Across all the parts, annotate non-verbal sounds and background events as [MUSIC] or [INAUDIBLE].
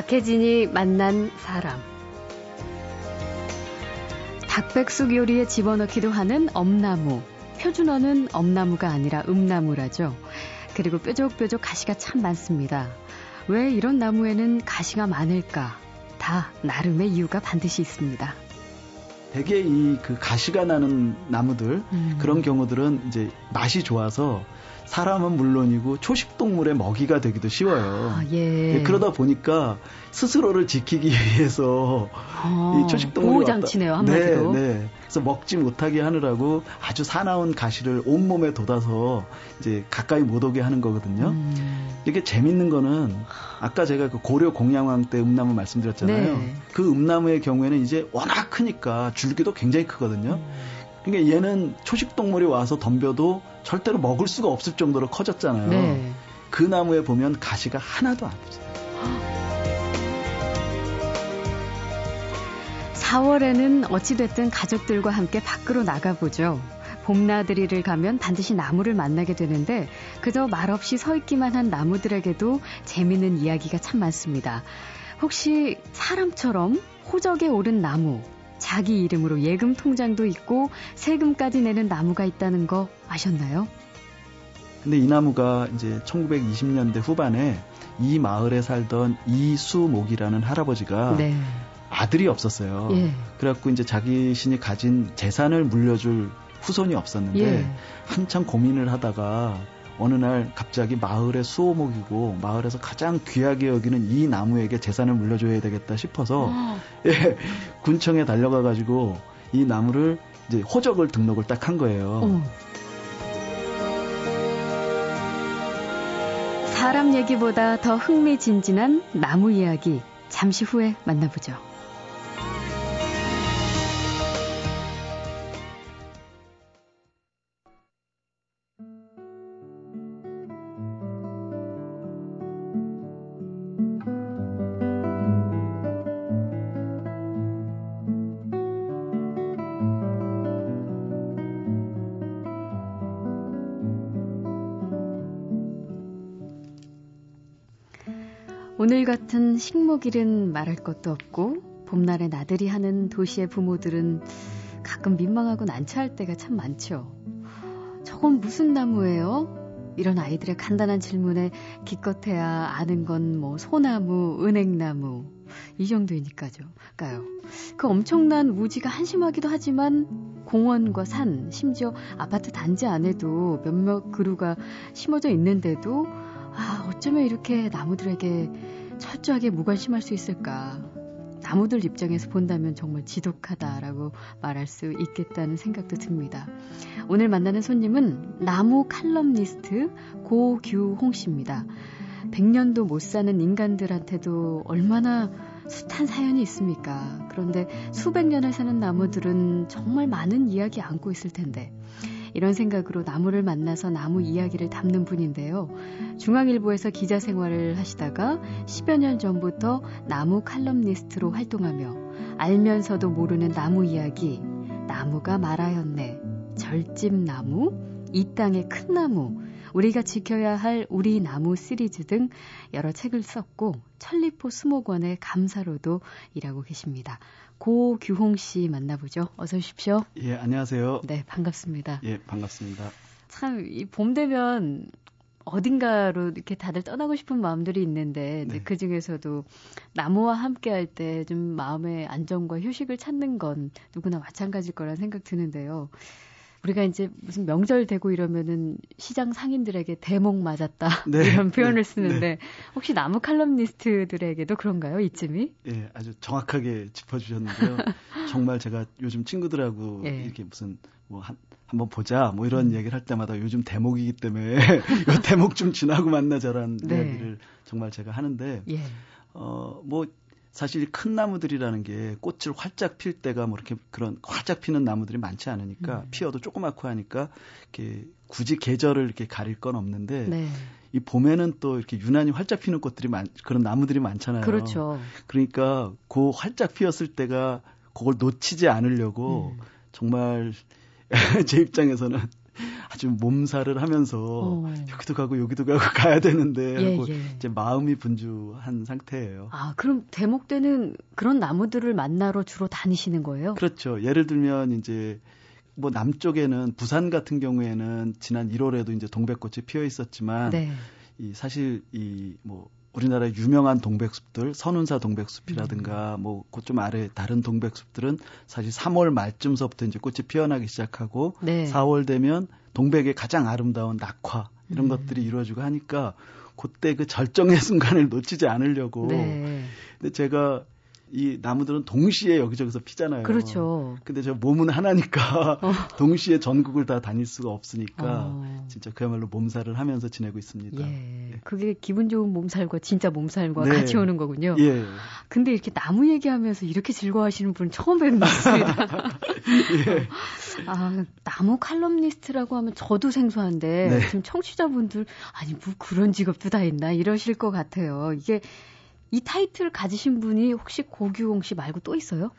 박혜진이 만난 사람. 닭백숙 요리에 집어넣기도 하는 엄나무. 표준어는 엄나무가 아니라 음나무라죠. 그리고 뾰족뾰족 가시가 참 많습니다. 왜 이런 나무에는 가시가 많을까? 다 나름의 이유가 반드시 있습니다. 대개 이 그 가시가 나는 나무들 음. 그런 경우들은 이제 맛이 좋아서 사람은 물론이고 초식 동물의 먹이가 되기도 쉬워요. 아, 예. 예, 그러다 보니까 스스로를 지키기 [LAUGHS] 위해서 아, 이 초식 동물이 보호 장치네요 한마디로. 네, 네. 그래서 먹지 못하게 하느라고 아주 사나운 가시를 온 몸에 돋아서 이제 가까이 못 오게 하는 거거든요. 음. 이게 재밌는 거는 아까 제가 그 고려 공양왕 때 음나무 말씀드렸잖아요. 네. 그 음나무의 경우에는 이제 워낙 크니까 줄기도 굉장히 크거든요. 음. 그러니까 얘는 초식 동물이 와서 덤벼도 절대로 먹을 수가 없을 정도로 커졌잖아요. 네. 그 나무에 보면 가시가 하나도 안 없어요. 4월에는 어찌됐든 가족들과 함께 밖으로 나가보죠. 봄나들이를 가면 반드시 나무를 만나게 되는데 그저 말없이 서 있기만 한 나무들에게도 재미있는 이야기가 참 많습니다. 혹시 사람처럼 호적에 오른 나무 자기 이름으로 예금 통장도 있고 세금까지 내는 나무가 있다는 거 아셨나요? 근데 이 나무가 이제 1920년대 후반에 이 마을에 살던 이수목이라는 할아버지가 네. 아들이 없었어요. 예. 그래갖고 이제 자기 신이 가진 재산을 물려줄 후손이 없었는데 예. 한참 고민을 하다가 어느 날 갑자기 마을의 수호목이고 마을에서 가장 귀하게 여기는 이 나무에게 재산을 물려줘야 되겠다 싶어서 어. [LAUGHS] 예, 군청에 달려가 가지고 이 나무를 이제 호적을 등록을 딱 한 거예요. 어. 사람 얘기보다 더 흥미진진한 나무 이야기 잠시 후에 만나보죠. 오늘 같은 식목일은 말할 것도 없고 봄날에 나들이 하는 도시의 부모들은 가끔 민망하고 난처할 때가 참 많죠. 저건 무슨 나무예요? 이런 아이들의 간단한 질문에 기껏해야 아는 건 뭐 소나무, 은행나무 이 정도이니까죠. 까요. 그 엄청난 우지가 한심하기도 하지만 공원과 산, 심지어 아파트 단지 안에도 몇몇 그루가 심어져 있는데도 아, 어쩌면 이렇게 나무들에게 철저하게 무관심할 수 있을까? 나무들 입장에서 본다면 정말 지독하다라고 말할 수 있겠다는 생각도 듭니다. 오늘 만나는 손님은 나무 칼럼니스트 고규홍 씨입니다. 100년도 못 사는 인간들한테도 얼마나 숱한 사연이 있습니까? 그런데 수백 년을 사는 나무들은 정말 많은 이야기 안고 있을 텐데 이런 생각으로 나무를 만나서 나무 이야기를 담는 분인데요. 중앙일보에서 기자 생활을 하시다가 10여 년 전부터 나무 칼럼니스트로 활동하며 알면서도 모르는 나무 이야기, 나무가 말하였네, 절집나무, 이 땅의 큰 나무, 우리가 지켜야 할 우리 나무 시리즈 등 여러 책을 썼고 천리포 수목원의 감사로도 일하고 계십니다. 고규홍 씨 만나보죠. 어서 오십시오. 예, 안녕하세요. 네, 반갑습니다. 예, 반갑습니다. 참, 이 봄 되면 어딘가로 이렇게 다들 떠나고 싶은 마음들이 있는데 네. 그 중에서도 나무와 함께 할 때 좀 마음의 안정과 휴식을 찾는 건 누구나 마찬가지일 거란 생각 드는데요. 우리가 이제 무슨 명절 되고 이러면은 시장 상인들에게 대목 맞았다 네. [LAUGHS] 이런 표현을 네. 쓰는데 네. 혹시 나무 칼럼니스트들에게도 그런가요 이쯤이? 예, 아주 정확하게 짚어주셨는데요. [LAUGHS] 정말 제가 요즘 친구들하고 예. 이렇게 무슨 뭐 한, 한번 보자 뭐 이런 음. 얘기를 할 때마다 요즘 대목이기 때문에 [LAUGHS] 이 대목 좀 지나고 만나자라는 네. 이야기를 정말 제가 하는데 예. 어뭐 사실 큰 나무들이라는 게 꽃을 활짝 필 때가 뭐 이렇게 그런 활짝 피는 나무들이 많지 않으니까 음. 피어도 조그맣고 하니까 이렇게 굳이 계절을 이렇게 가릴 건 없는데 네. 이 봄에는 또 이렇게 유난히 활짝 피는 꽃들이 많 그런 나무들이 많잖아요. 그렇죠. 그러니까 그 활짝 피었을 때가 그걸 놓치지 않으려고 음. 정말 [LAUGHS] 제 입장에서는 아주 몸살을 하면서 어. 여기도 가고 여기도 가고 [LAUGHS] 가야 되는데 예, 하고 예. 이제 마음이 분주한 상태예요. 아 그럼 대목 때는 그런 나무들을 만나러 주로 다니시는 거예요? 그렇죠. 예를 들면 이제 뭐 남쪽에는 부산 같은 경우에는 지난 1월에도 이제 동백꽃이 피어 있었지만 네. 이 사실 이뭐 우리나라 유명한 동백숲들 선운사 동백숲이라든가 음. 뭐그 좀 아래 다른 동백숲들은 사실 3월 말쯤서부터 이제 꽃이 피어나기 시작하고 네. 4월 되면 동백의 가장 아름다운 낙화 이런 음. 것들이 이루어지고 하니까 그때 그 절정의 [LAUGHS] 순간을 놓치지 않으려고 네. 근데 제가 이 나무들은 동시에 여기저기서 피잖아요. 그렇죠. 근데 저 몸은 하나니까 어. [LAUGHS] 동시에 전국을 다 다닐 수가 없으니까 어. 진짜 그야말로 몸살을 하면서 지내고 있습니다. 예. 예. 그게 기분 좋은 몸살과 진짜 몸살과 네. 같이 오는 거군요. 예. 근데 이렇게 나무 얘기하면서 이렇게 즐거워하시는 분 처음 뵙습니다. [LAUGHS] 예. 아, 나무 칼럼니스트라고 하면 저도 생소한데 네. 지금 청취자분들 아니 뭐 그런 직업도 다 있나 이러실 것 같아요. 이게 이 타이틀 가지신 분이 혹시 고규홍 씨 말고 또 있어요?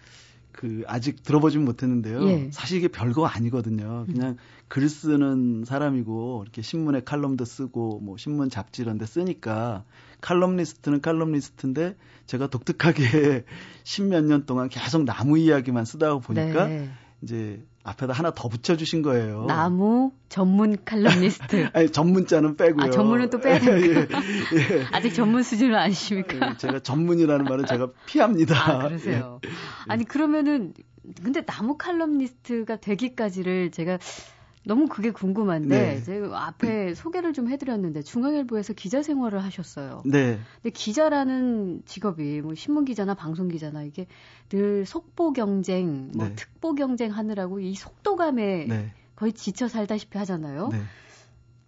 그 아직 들어보진 못했는데요. 예. 사실 이게 별거 아니거든요. 그냥 음. 글 쓰는 사람이고 이렇게 신문에 칼럼도 쓰고 뭐 신문 잡지 이런 데 쓰니까 칼럼니스트는 칼럼니스트인데 제가 독특하게 [LAUGHS] 십몇 년 동안 계속 나무 이야기만 쓰다 보니까 네. 이제 앞에다 하나 더 붙여주신 거예요. 나무 전문 칼럼니스트. [LAUGHS] 아니 전문자는 빼고요. 아, 전문은 또 빼야 되니까. [LAUGHS] 예, 예. 아직 전문 수준은 아니십니까? 예, 제가 전문이라는 말은 제가 피합니다. 아, 그러세요. 예. 아니 그러면은 근데 나무 칼럼니스트가 되기까지를 제가 너무 그게 궁금한데 네. 제가 앞에 소개를 좀 해드렸는데 중앙일보에서 기자 생활을 하셨어요. 네. 근데 기자라는 직업이 뭐 신문 기자나 방송 기자나 이게 늘 속보 경쟁, 뭐 네. 특보 경쟁 하느라고 이 속도감에 네. 거의 지쳐 살다시피 하잖아요.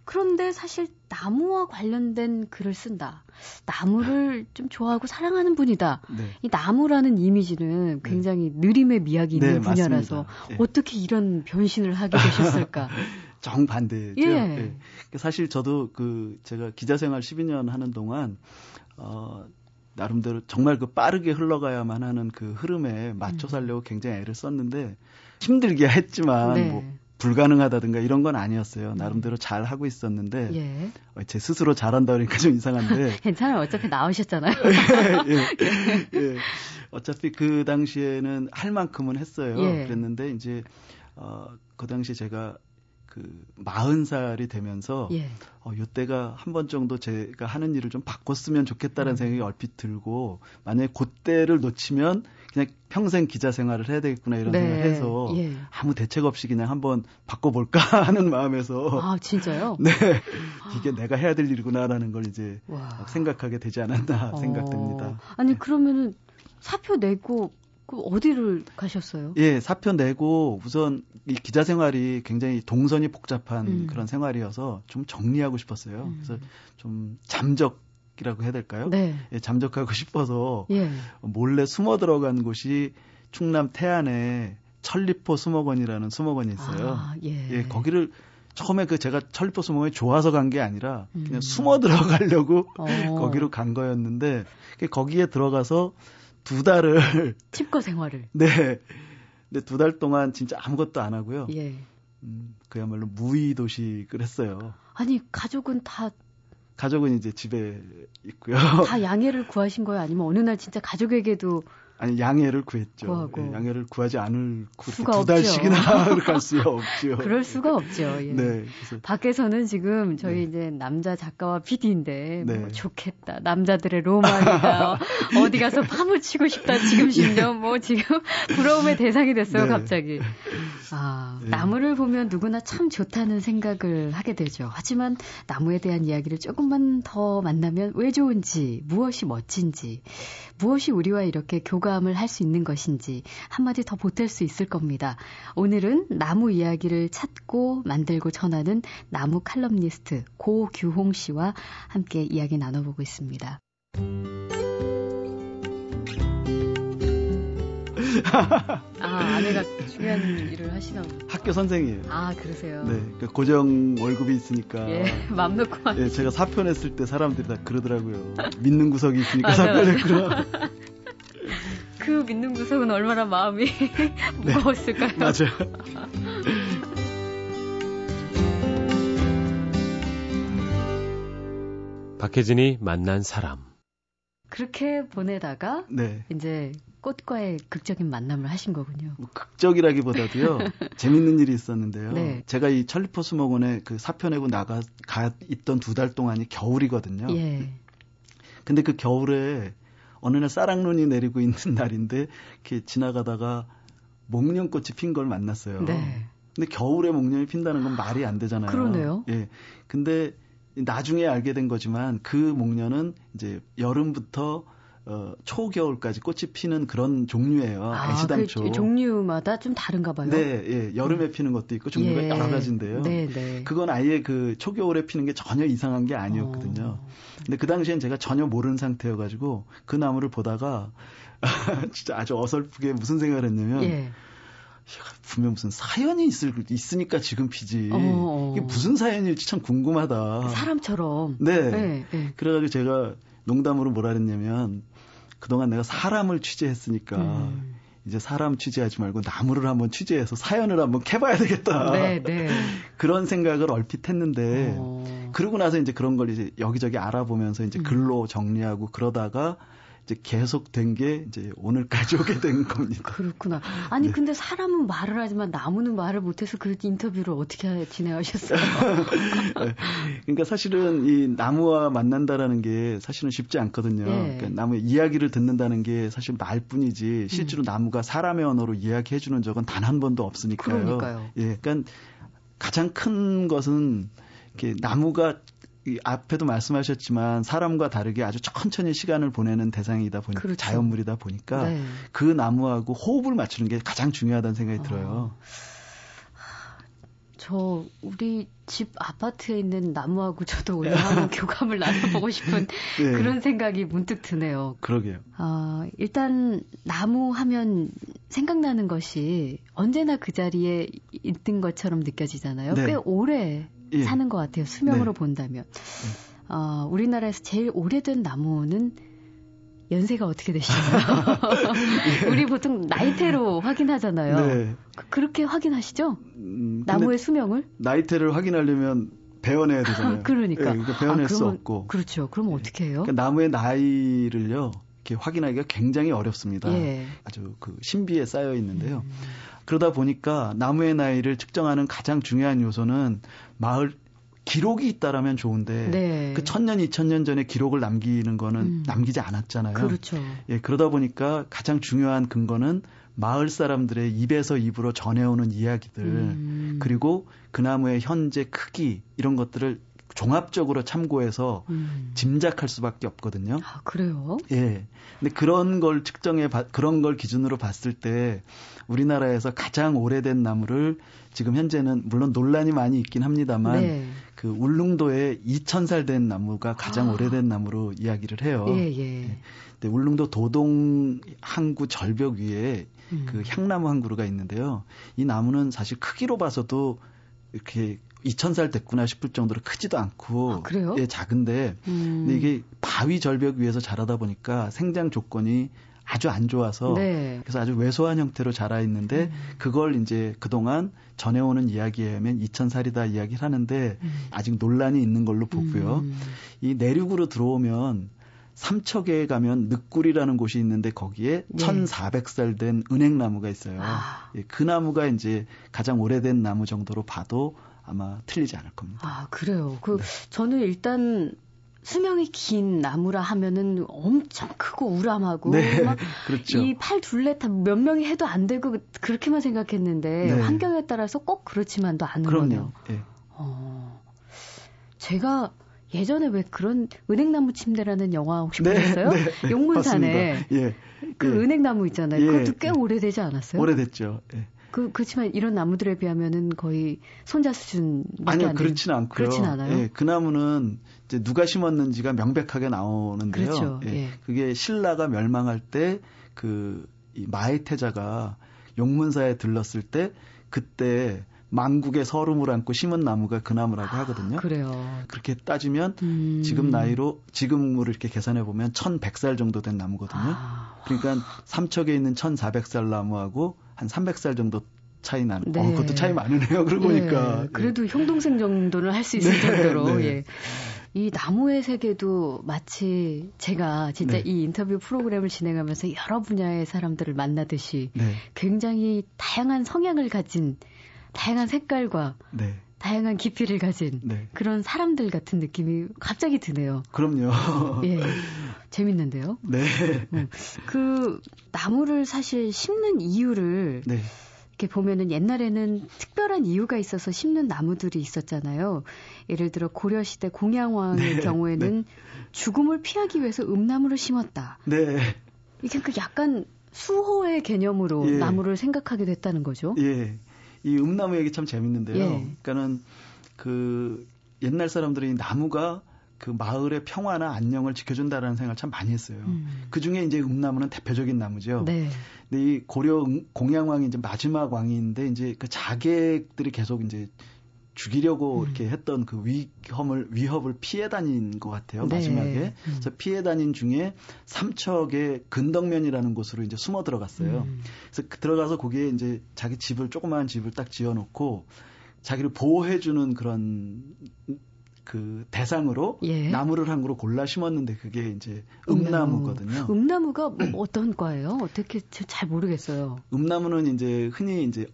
네. 그런데 사실 나무와 관련된 글을 쓴다. 나무를 좀 좋아하고 사랑하는 분이다. 네. 이 나무라는 이미지는 네. 굉장히 네. 느림의 미학이 있는 네, 분야라서 네. 어떻게 이런 변신을 하게 되셨을까? [LAUGHS] 정반대죠. 예. 예. 사실 저도 그 제가 기자 생활 12년 하는 동안 어 나름대로 정말 그 빠르게 흘러가야만 하는 그 흐름에 맞춰 음. 살려고 굉장히 애를 썼는데 힘들게 했지만 네. 뭐 불가능하다든가 이런 건 아니었어요. 음. 나름대로 잘 하고 있었는데 예. 어, 제 스스로 잘한다 그러니까 좀 이상한데. [LAUGHS] 괜찮아요. 어차피 나오셨잖아요. [LAUGHS] 예, 예, [LAUGHS] 예, 어차피 그 당시에는 할 만큼은 했어요. 예. 그랬는데 이제 어, 그 당시에 제가 그 마흔 살이 되면서 예. 어 요때가 한 번 정도 제가 하는 일을 좀 바꿨으면 좋겠다는 음. 생각이 얼핏 들고 만약에 그때를 놓치면 그냥 평생 기자 생활을 해야 되겠구나 이런 네. 생각을 해서 예. 아무 대책 없이 그냥 한번 바꿔볼까 [LAUGHS] 하는 마음에서 아 진짜요? [LAUGHS] 네 이게 아. 내가 해야 될 일이구나라는 걸 이제 생각하게 되지 않았나 어. 생각됩니다. 아니 그러면은 사표 내고 그 어디를 가셨어요? 예, 사표 내고 우선 이 기자 생활이 굉장히 동선이 복잡한 음. 그런 생활이어서 좀 정리하고 싶었어요. 음. 그래서 좀 잠적 이라고 해야 될까요? 네. 예, 잠적하고 싶어서 예. 몰래 숨어 들어간 곳이 충남 태안에 천리포 수목원이라는 수목원이 있어요. 아, 예. 예, 거기를 처음에 그 제가 천리포 수목원이 좋아서 간 게 아니라 그냥 음. 숨어 들어가려고 어. [LAUGHS] 거기로 간 거였는데 거기에 들어가서 두 달을 [LAUGHS] 칩거 생활을 네. 근데 두 달 동안 진짜 아무것도 안 하고요. 예. 음, 그야말로 무의 도식을 했어요. 아니 가족은 다 가족은 이제 집에 있고요. 다 양해를 구하신 거예요? 아니면 어느 날 진짜 가족에게도 아니 양해를 구했죠. 구하고. 예, 양해를 구하지 않을 두 달씩이나 갈수 [LAUGHS] 없죠. 그럴 수가 없죠. 예. 네. 밖에서는 지금 저희 네. 이제 남자 작가와 PD인데 뭐 네. 뭐 좋겠다. 남자들의 로망이다. [LAUGHS] 어디 가서 파묻히고 싶다. 지금 심정 뭐 지금 [LAUGHS] 부러움의 대상이 됐어요. 네. 갑자기. 아 네. 나무를 보면 누구나 참 좋다는 생각을 하게 되죠. 하지만 나무에 대한 이야기를 조금만 더 만나면 왜 좋은지 무엇이 멋진지 무엇이 우리와 이렇게 교감 을 할 수 있는 것인지 한마디 더 보탤 수 있을 겁니다. 오늘은 나무 이야기를 찾고 만들고 전하는 나무 칼럼니스트 고규홍 씨와 함께 이야기 나눠보고 있습니다. [LAUGHS] 아, 아내가 중요한 일을 하시나 보요 학교 선생이에요. 아, 그러세요? 네. 그러니까 고정 월급이 있으니까. 예, [LAUGHS] 맘 놓고 하 예, 제가 사표 냈을 때 사람들이 다 그러더라고요. 믿는 구석이 있으니까 사표 냈구나. [LAUGHS] 그 믿는 구석은 얼마나 마음이 [LAUGHS] 네. 무거웠을까요? 네, 맞아요. [LAUGHS] 박혜진이 만난 사람. 그렇게 보내다가 네. 이제 꽃과의 극적인 만남을 하신 거군요. 뭐 극적이라기보다도요. [LAUGHS] 재밌는 일이 있었는데요. 네. 제가 이 천리포 수목원에 그 사표 내고 나가 가 있던 두 달 동안이 겨울이거든요. 예. 근데 그 겨울에 어느 날 쌀락눈이 내리고 있는 [LAUGHS] 날인데 이렇게 지나가다가 목련꽃이 핀 걸 만났어요. 네. 근데 겨울에 목련이 핀다는 건 말이 안 되잖아요. 그러네요. 예. 근데 나중에 알게 된 거지만 그 목련은 이제 여름부터 어, 초겨울까지 꽃이 피는 그런 종류예요. 아, 애시당초. 그 종류마다 좀 다른가 봐요. 네, 예. 여름에 음. 피는 것도 있고 종류가 예. 여러 가지인데요. 네, 네. 그건 아예 그 초겨울에 피는 게 전혀 이상한 게 아니었거든요. 어. 근데 그 당시엔 제가 전혀 모르는 상태여 가지고 그 나무를 보다가 [LAUGHS] 진짜 아주 어설프게 무슨 생각을 했냐면 예. 분명 무슨 사연이 있을 있으니까 지금 피지. 어, 어. 이게 무슨 사연일지 참 궁금하다. 사람처럼. 네. 네, 네. 그래가지고 제가 농담으로 뭐라 그랬냐면 그동안 내가 사람을 취재했으니까 음. 이제 사람 취재하지 말고 나무를 한번 취재해서 사연을 한번 캐봐야 되겠다. 네, 네. [LAUGHS] 그런 생각을 얼핏 했는데 어. 그러고 나서 이제 그런 걸 이제 여기저기 알아보면서 이제 음. 글로 정리하고 그러다가 이제 계속된 게 이제 오늘까지 오게 된 [LAUGHS] 겁니다. 그렇구나. 아니 네. 근데 사람은 말을 하지만 나무는 말을 못해서 그 인터뷰를 어떻게 진행하셨어요? [LAUGHS] 네. 그러니까 사실은 이 나무와 만난다라는 게 사실은 쉽지 않거든요. 네. 그러니까 나무의 이야기를 듣는다는 게 사실 말뿐이지 실제로 음. 나무가 사람의 언어로 이야기해 주는 적은 단 한 번도 없으니까요. 그러니까요. 예, 그러니까 가장 큰 것은 이렇게 나무가 이 앞에도 말씀하셨지만 사람과 다르게 아주 천천히 시간을 보내는 대상이다 보니까 그렇죠. 자연물이다 보니까 네. 그 나무하고 호흡을 맞추는 게 가장 중요하다는 생각이 어. 들어요. 저 우리 집 아파트에 있는 나무하고 저도 오늘 한번 [LAUGHS] 교감을 나눠보고 싶은 [LAUGHS] 네. 그런 생각이 문득 드네요. 그러게요. 아, 일단 나무 하면 생각나는 것이 언제나 그 자리에 있는 것처럼 느껴지잖아요. 네. 꽤 오래 예. 사는 것 같아요. 수명으로 네. 본다면. 네. 어, 우리나라에서 제일 오래된 나무는 연세가 어떻게 되시나요? [LAUGHS] 예. 우리 보통 나이테로 확인하잖아요. 네. 그, 렇게 확인하시죠? 음, 나무의 수명을? 나이테를 확인하려면 배워내야 되잖아요. 그러니까. 네, 그러니까 배워낼 아, 수 없고. 그렇죠. 그럼 네. 어떻게 해요? 그러니까 나무의 나이를요. 이렇게 확인하기가 굉장히 어렵습니다. 예. 아주 그 신비에 쌓여 있는데요. 음. 그러다 보니까 나무의 나이를 측정하는 가장 중요한 요소는 마을 기록이 있다라면 좋은데 네. 그 천년 이천년 전에 기록을 남기는 거는 음. 남기지 않았잖아요. 그렇죠. 예, 그러다 보니까 가장 중요한 근거는 마을 사람들의 입에서 입으로 전해오는 이야기들 음. 그리고 그 나무의 현재 크기 이런 것들을 종합적으로 참고해서 음. 짐작할 수밖에 없거든요. 아, 그래요? 예. 근데 그런 걸 측정해 그런 걸 기준으로 봤을 때 우리나라에서 가장 오래된 나무를 지금 현재는 물론 논란이 많이 있긴 합니다만 네. 그 울릉도에 2,000살 된 나무가 가장 아. 오래된 나무로 이야기를 해요. 예, 예. 예. 근데 울릉도 도동 항구 절벽 위에 음. 그 향나무 한 그루가 있는데요. 이 나무는 사실 크기로 봐서도 이렇게 2,000살 됐구나 싶을 정도로 크지도 않고 아, 그래요? 예, 작은데 음. 근데 이게 바위 절벽 위에서 자라다 보니까 생장 조건이 아주 안 좋아서 네. 그래서 아주 왜소한 형태로 자라 있는데 음. 그걸 이제 그동안 전해오는 이야기에 의하면 2,000살이다 이야기를 하는데 음. 아직 논란이 있는 걸로 보고요. 음. 이 내륙으로 들어오면 삼척에 가면 늑굴이라는 곳이 있는데 거기에 네. 1,400살 된 은행나무가 있어요. 아. 예, 그 나무가 이제 가장 오래된 나무 정도로 봐도 아마 틀리지 않을 겁니다. 아, 그래요. 그, 네. 저는 일단 수명이 긴 나무라 하면은 엄청 크고 우람하고 네, [LAUGHS] 그렇죠. 이팔 둘레 다몇 명이 해도 안 되고 그렇게만 생각했는데 네. 환경에 따라서 꼭 그렇지만도 않은 거네요. 네. 어, 제가 예전에 왜 그런 은행나무 침대라는 영화 혹시 네, 보셨어요? 네, 네, 용문산에 예, 그 예. 은행나무 있잖아요. 예, 그것도 꽤 오래되지 않았어요? 오래됐죠. 예. 그, 그렇지만 이런 나무들에 비하면은 거의 손자 수준 아니요, 그렇지는 않고요. 그렇진 않아요. 예, 그 나무는 이제 누가 심었는지가 명백하게 나오는데요. 그렇죠. 예, 예. 그게 신라가 멸망할 때 그 마해태자가 용문사에 들렀을 때 그때 만국의 서름을 안고 심은 나무가 그 나무라고 하거든요. 아, 그래요. 그렇게 따지면 음. 지금 나이로 지금으로 이렇게 계산해 보면 1100살 정도 된 나무거든요. 아. 그러니까 삼척에 있는 1400살 나무하고 한 300살 정도 차이 나는. 네. 어, 그것도 차이 많으네요. [LAUGHS] 그러고 네. 보니까. 그래도 형 동생 정도는 할 수 [LAUGHS] 있을 네. 정도로. 네. 예. 이 나무의 세계도 마치 제가 진짜 네. 이 인터뷰 프로그램을 진행하면서 여러 분야의 사람들을 만나듯이 네. 굉장히 다양한 성향을 가진 다양한 색깔과 네. 다양한 깊이를 가진 네. 그런 사람들 같은 느낌이 갑자기 드네요. 그럼요. 예. [LAUGHS] 재밌는데요. 네. 음. 그 나무를 사실 심는 이유를 네. 이렇게 보면은 옛날에는 특별한 이유가 있어서 심는 나무들이 있었잖아요. 예를 들어 고려 시대 공양왕의 네. 경우에는 네. 죽음을 피하기 위해서 음나무를 심었다. 네. 이게 그 약간 수호의 개념으로 예. 나무를 생각하게 됐다는 거죠. 예. 이 음나무 얘기 참 재밌는데요. 예. 그러니까는 그 옛날 사람들이 나무가 그 마을의 평화나 안녕을 지켜준다라는 생각을 참 많이 했어요. 음. 그 중에 이제 음나무는 대표적인 나무죠. 네. 근데 이 고려 공양왕이 이제 마지막 왕인데 이제 그 자객들이 계속 이제 죽이려고 음. 이렇게 했던 그 위험을 위협을 피해 다닌 것 같아요 네. 마지막에 음. 그래서 피해 다닌 중에 삼척의 근덕면이라는 곳으로 이제 숨어 들어갔어요. 음. 그래서 그 들어가서 거기에 이제 자기 집을 조그마한 집을 딱 지어놓고 자기를 보호해주는 그런 그 대상으로 예. 나무를 한 그루 골라 심었는데 그게 이제 음나무거든요. 음나무가 뭐 어떤 과예요? 어떻게 잘 모르겠어요. 음나무는 이제 흔히 이제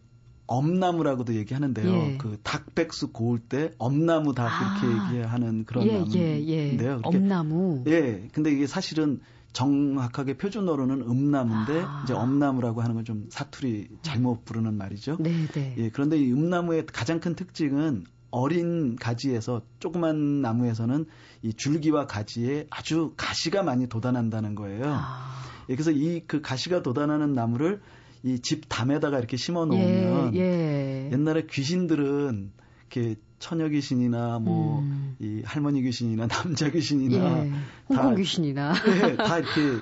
엄나무라고도 얘기하는데요. 예. 그 닭백숙 고울 때 엄나무 닭 아. 이렇게 얘기하는 그런 예, 나무인데요. 예, 엄나무. 예. 근데 이게 사실은 정확하게 표준어로는 음나무인데 아. 이제 엄나무라고 하는 건 좀 사투리 잘못 부르는 말이죠. 네, 네. 예. 그런데 이 음나무의 가장 큰 특징은 어린 가지에서 조그만 나무에서는 이 줄기와 가지에 아주 가시가 많이 돋아난다는 거예요. 아. 예, 그래서 이 그 가시가 돋아나는 나무를 이 집 담에다가 이렇게 심어 놓으면 예, 예. 옛날에 귀신들은 이렇게 처녀 귀신이나 뭐이 음. 할머니 귀신이나 [LAUGHS] 남자 귀신이나 예. 홍콩 귀신이나 예, 다 이렇게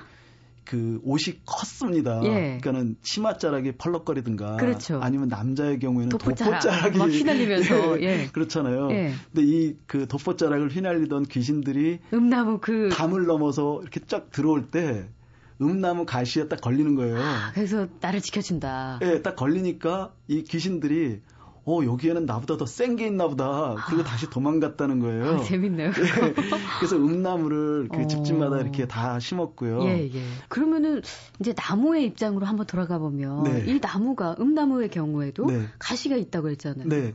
그 옷이 컸습니다. 예. 그러니까는 치맛자락이 펄럭거리든가 그렇죠. 아니면 남자의 경우에는 도포자락, 도포자락이 막 휘날리면서 [LAUGHS] 예. 그렇잖아요. 예. 근데 이그 도포자락을 휘날리던 귀신들이 음나무 그 담을 넘어서 이렇게 쫙 들어올 때 음나무 가시에 딱 걸리는 거예요. 아, 그래서 나를 지켜준다. 예, 딱 걸리니까 이 귀신들이 어, 여기에는 나보다 더 센 게 있나 보다. 그리고 아. 다시 도망갔다는 거예요. 아, 재밌네요. 예, 그래서 음나무를 그 어. 집집마다 이렇게 다 심었고요. 예, 예. 그러면은 이제 나무의 입장으로 한번 돌아가 보면 네. 이 나무가 음나무의 경우에도 네. 가시가 있다고 했잖아요. 네.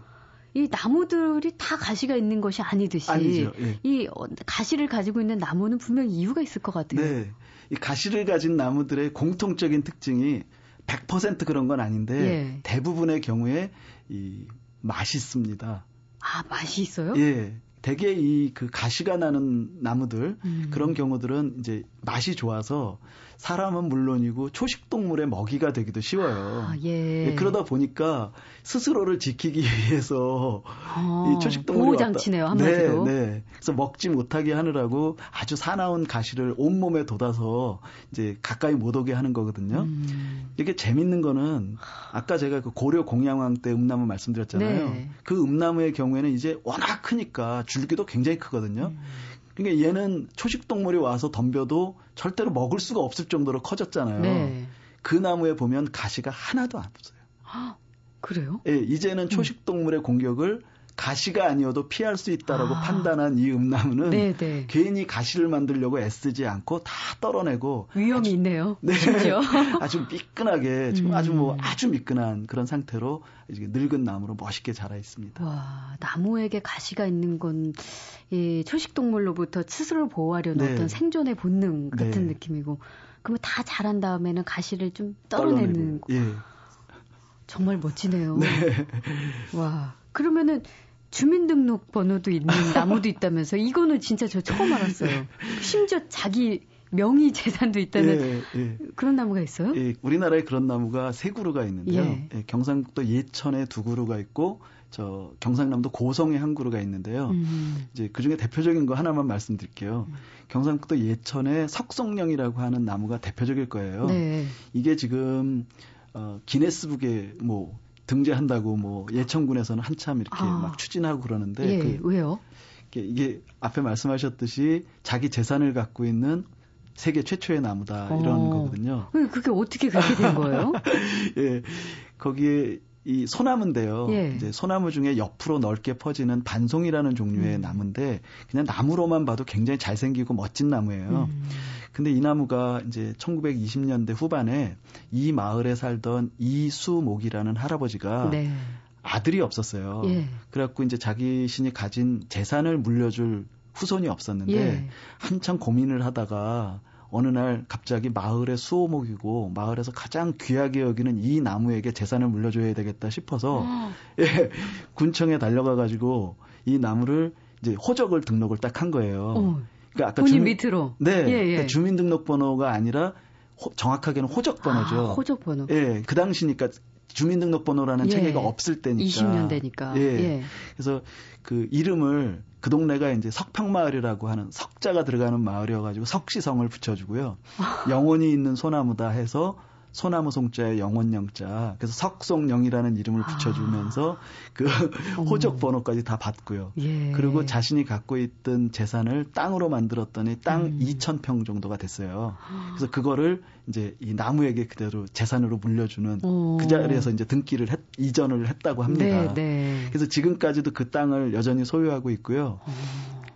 이 나무들이 다 가시가 있는 것이 아니듯이 아니죠, 예. 이 가시를 가지고 있는 나무는 분명 히 이유가 있을 것 같아요. 네. 이 가시를 가진 나무들의 공통적인 특징이 100% 그런 건 아닌데 예. 대부분의 경우에 이 맛있습니다. 아, 맛이 있어요? 예. 대개 이 그 가시가 나는 나무들 음. 그런 경우들은 이제 맛이 좋아서 사람은 물론이고 초식 동물의 먹이가 되기도 쉬워요. 아, 예. 예, 그러다 보니까 스스로를 지키기 [LAUGHS] 위해서 어, 이 초식 동물이 보호 장치네요 한마디로. 네, 네. 그래서 먹지 못하게 하느라고 아주 사나운 가시를 온 몸에 돋아서 이제 가까이 못 오게 하는 거거든요. 음. 이게 재밌는 거는 아까 제가 그 고려 공양왕 때 음나무 말씀드렸잖아요. 네. 그 음나무의 경우에는 이제 워낙 크니까 줄기도 굉장히 크거든요. 음. 그러니까 얘는 초식 동물이 와서 덤벼도 절대로 먹을 수가 없을 정도로 커졌잖아요. 네. 그 나무에 보면 가시가 하나도 안 없어요. 그래요? 예, 이제는 초식 동물의 공격을 가시가 아니어도 피할 수 있다라고 아. 판단한 이 음나무는 네네. 네. 괜히 가시를 만들려고 애쓰지 않고 다 떨어내고 위험이 아주, 있네요. 네, [LAUGHS] 아주 미끈하게 지금 음. 아주 뭐 아주 미끈한 그런 상태로 이제 늙은 나무로 멋있게 자라 있습니다. 와, 나무에게 가시가 있는 건 이 초식 동물로부터 스스로 보호하려는 네. 어떤 생존의 본능 같은 네. 느낌이고 그러면 다 자란 다음에는 가시를 좀 떨어내는 예. 정말 멋지네요. 네. 와. 그러면은 주민등록 번호도 있는 [LAUGHS] 나무도 있다면서 이거는 진짜 저 처음 알았어요. 심지어 자기 명의 재산도 있다는 예, 예. 그런 나무가 있어요? 예, 우리나라에 그런 나무가 세 그루가 있는데요. 예. 예, 경상북도 예천에 두 그루가 있고 저 경상남도 고성에 한 그루가 있는데요. 음. 이제 그 중에 대표적인 거 하나만 말씀드릴게요. 음. 경상북도 예천에 석성령이라고 하는 나무가 대표적일 거예요. 네. 이게 지금 어 기네스북에 뭐 등재한다고 뭐 예천군에서는 한참 이렇게 아. 막 추진하고 그러는데 예, 그, 왜요? 이게, 이게 앞에 말씀하셨듯이 자기 재산을 갖고 있는 세계 최초의 나무다 이런 어. 거거든요. 그게 어떻게 그렇게 된 거예요? [LAUGHS] 예, 거기에 이 소나무인데요. 예. 이제 소나무 중에 옆으로 넓게 퍼지는 반송이라는 종류의 음. 나무인데 그냥 나무로만 봐도 굉장히 잘생기고 멋진 나무예요. 음. 근데 이 나무가 이제 1920년대 후반에 이 마을에 살던 이수목이라는 할아버지가 네. 아들이 없었어요. 예. 그래갖고 이제 자기 신이 가진 재산을 물려줄 후손이 없었는데 예. 한참 고민을 하다가 어느 날 갑자기 마을의 수호목이고 마을에서 가장 귀하게 여기는 이 나무에게 재산을 물려줘야 되겠다 싶어서 어. 예, 군청에 달려가 가지고 이 나무를 이제 호적을 등록을 딱 한 거예요. 어. 그러니까 아까 본인 주민, 밑으로 네, 예, 예. 그러니까 주민등록번호가 아니라 호, 정확하게는 호적번호죠. 아, 호적번호. 예, 그 당시니까 주민등록번호라는 예. 체계가 없을 때니까. 20년 되니까. 예. 예. 그래서 그 이름을 그 동네가 이제 석평마을이라고 하는 석자가 들어가는 마을이어가지고 석시성을 붙여주고요. 영혼이 있는 소나무다 해서 소나무 송자에 영원 영자. 그래서 석송영이라는 이름을 아. 붙여주면서 그 호적 번호까지 다 받고요. 예. 그리고 자신이 갖고 있던 재산을 땅으로 만들었더니 땅 음. 2,000평 정도가 됐어요. 그래서 그거를 이제 이 나무에게 그대로 재산으로 물려주는 오. 그 자리에서 이제 등기를 했, 이전을 했다고 합니다. 네, 네. 그래서 지금까지도 그 땅을 여전히 소유하고 있고요.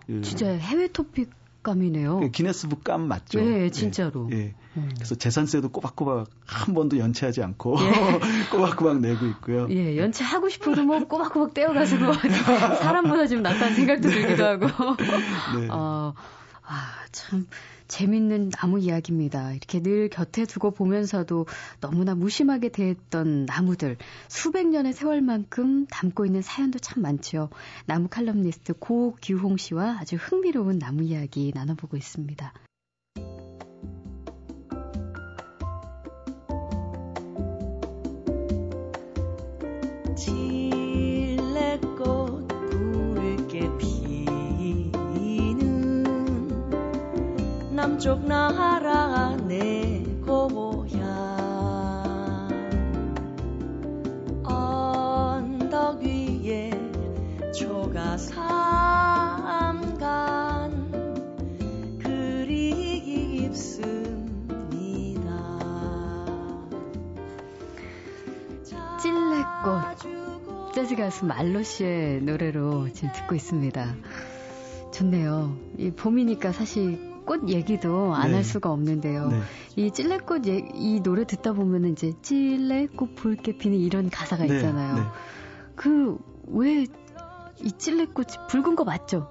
그, 진짜 해외 토픽 감이네요. 그 기네스북 감 맞죠? 예, 예 진짜로. 예. 예. 음. 그래서 재산세도 꼬박꼬박 한 번도 연체하지 않고 예. [LAUGHS] 꼬박꼬박 내고 있고요. 예, 연체하고 싶어도 뭐 꼬박꼬박 떼어가서 뭐 [LAUGHS] 사람보다 좀 낫다는 생각도 들기도 하고. [LAUGHS] 네. 어, 아, 참. 재밌는 나무 이야기입니다. 이렇게 늘 곁에 두고 보면서도 너무나 무심하게 대했던 나무들 수백 년의 세월만큼 담고 있는 사연도 참 많죠. 나무 칼럼니스트 고규홍 씨와 아주 흥미로운 나무 이야기 나눠보고 있습니다. 남쪽 나라 내 고향 언덕 위에 초가 삼간 그리 깊습니다 찔레꽃 재즈 가수 말로 씨의 노래로 지금 듣고 있습니다. 좋네요. 이 봄이니까 사실 꽃 얘기도 안할 네. 수가 없는데요. 네. 이 찔레꽃 예, 이 노래 듣다 보면은 이제 찔레꽃 붉게 피는 이런 가사가 네. 있잖아요. 네. 그 왜 이 찔레꽃이 붉은 거 맞죠?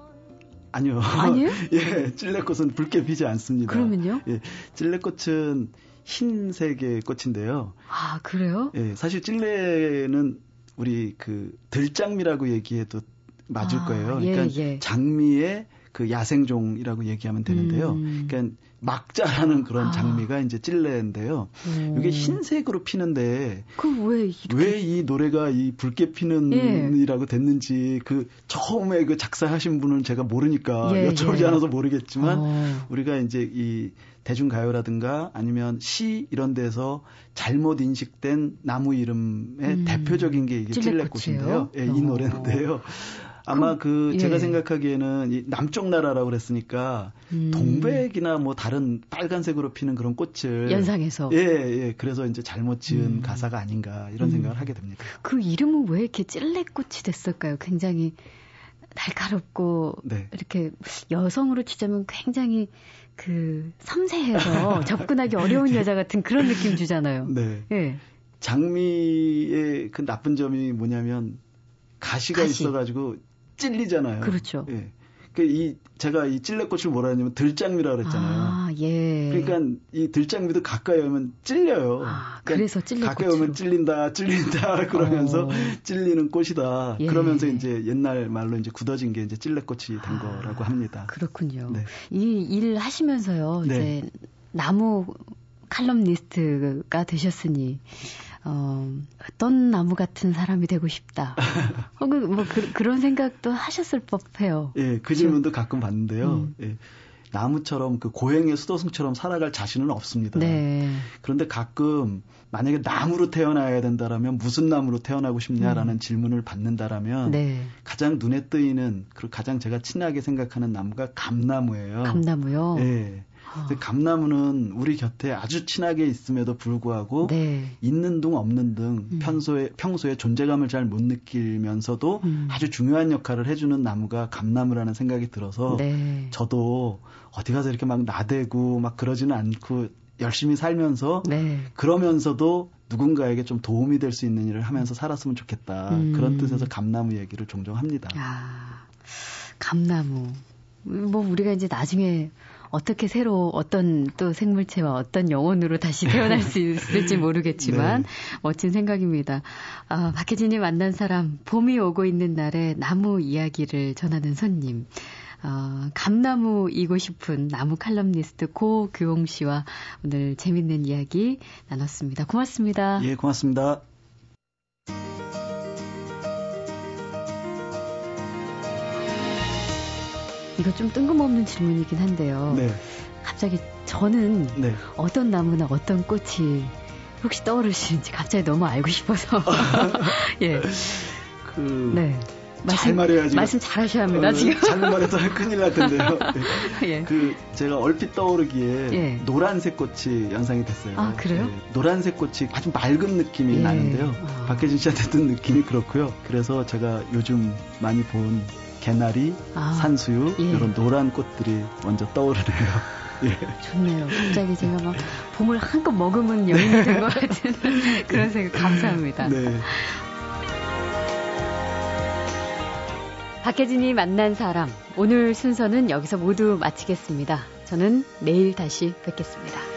아니요. 아니에요? [LAUGHS] 예, 찔레꽃은 붉게 피지 않습니다. 그러면요? 예, 찔레꽃은 흰색의 꽃인데요. 아, 그래요? 예, 사실 찔레는 우리 그 들장미라고 얘기해도 맞을 아, 거예요. 예, 그러니까 예. 장미의 그 야생종이라고 얘기하면 되는데요. 음. 그러니까 막자라는 그런 아. 장미가 이제 찔레인데요. 음. 이게 흰색으로 피는데 그왜 왜이 노래가 이 붉게 피는이라고 예. 됐는지 그 처음에 그 작사하신 분은 제가 모르니까 예, 여쭤보지 예. 않아서 모르겠지만 어. 우리가 이제 이 대중가요라든가 아니면 시 이런 데서 잘못 인식된 나무 이름의 음. 대표적인 게 이게 찔레꽃인데요. 예, 이 어. 노래인데요. 아마 그 예. 제가 생각하기에는 이 남쪽 나라라고 그랬으니까 음. 동백이나 뭐 다른 빨간색으로 피는 그런 꽃을 연상해서 예, 예. 그래서 이제 잘못 지은 음. 가사가 아닌가 이런 음. 생각을 하게 됩니다. 그 이름은 왜 이렇게 찔레꽃이 됐을까요? 굉장히 날카롭고 네. 이렇게 여성으로 치자면 굉장히 그 섬세해서 [LAUGHS] 접근하기 어려운 여자 같은 그런 느낌 주잖아요. 네. 예. 장미의 그 나쁜 점이 뭐냐면 가시가 가시. 있어가지고 찔리잖아요. 그렇죠. 예. 그이 제가 이 찔레꽃을 뭐라 하냐면 들장미라 그랬잖아요. 아, 예. 그러니까 이 들장미도 가까이 오면 찔려요. 아, 그러니까 그래서 찔레 가까이 오면 찔린다, 찔린다 [LAUGHS] 그러면서 어. 찔리는 꽃이다. 예. 그러면서 이제 옛날 말로 이제 굳어진 게 이제 찔레꽃이 된 아, 거라고 합니다. 그렇군요. 네. 이일 하시면서요. 네. 이제 나무 칼럼니스트가 되셨으니 어, 어떤 나무 같은 사람이 되고 싶다. [LAUGHS] 혹은 뭐 그, 런 생각도 하셨을 법해요. 예, 그 질문도 가끔 받는데요. 음. 예. 나무처럼 그 고행의 수도승처럼 살아갈 자신은 없습니다. 네. 그런데 가끔 만약에 나무로 태어나야 된다라면 무슨 나무로 태어나고 싶냐라는 음. 질문을 받는다라면 네. 가장 눈에 뜨이는 그리고 가장 제가 친하게 생각하는 나무가 감나무예요. 감나무요. 예. 어. 감나무는 우리 곁에 아주 친하게 있음에도 불구하고 네. 있는 둥 없는 둥 음. 평소에 평소에 존재감을 잘 못 느끼면서도 음. 아주 중요한 역할을 해주는 나무가 감나무라는 생각이 들어서 네. 저도 어디 가서 이렇게 막 나대고 막 그러지는 않고 열심히 살면서 네. 그러면서도 누군가에게 좀 도움이 될 수 있는 일을 하면서 살았으면 좋겠다 음. 그런 뜻에서 감나무 얘기를 종종 합니다. 아, 감나무 뭐 우리가 이제 나중에 어떻게 새로 어떤 또 생물체와 어떤 영혼으로 다시 태어날 수 [LAUGHS] 있을지 모르겠지만 네. 멋진 생각입니다. 아, 박혜진이 만난 사람 봄이 오고 있는 날에 나무 이야기를 전하는 손님. 어, 감나무이고 싶은 나무 칼럼니스트 고규홍 씨와 오늘 재밌는 이야기 나눴습니다. 고맙습니다. 예, 고맙습니다. 이거 좀 뜬금없는 질문이긴 한데요. 네. 갑자기 저는 네. 어떤 나무나 어떤 꽃이 혹시 떠오르시는지 갑자기 너무 알고 싶어서. [LAUGHS] 예. 그. 네. 말씀, 잘 말해야지. 말씀 잘 하셔야 합니다, 어, 지금. 잘못 말해서 큰일 날 텐데요. 네. [LAUGHS] 예. 그, 제가 얼핏 떠오르기에 예. 노란색 꽃이 연상이 됐어요. 아, 그래요? 네. 노란색 꽃이 아주 맑은 느낌이 예. 나는데요. 아. 박혜진 씨한테 든 느낌이 그렇고요. 그래서 제가 요즘 많이 본 개나리, 아, 산수유 예. 이런 노란 꽃들이 먼저 떠오르네요. [LAUGHS] 예. 좋네요. 갑자기 제가 막 봄을 한껏 머금은 여인이 된 것 같은 [LAUGHS] 그런 생각 감사합니다. 네. 박혜진이 만난 사람 오늘 순서는 여기서 모두 마치겠습니다. 저는 내일 다시 뵙겠습니다.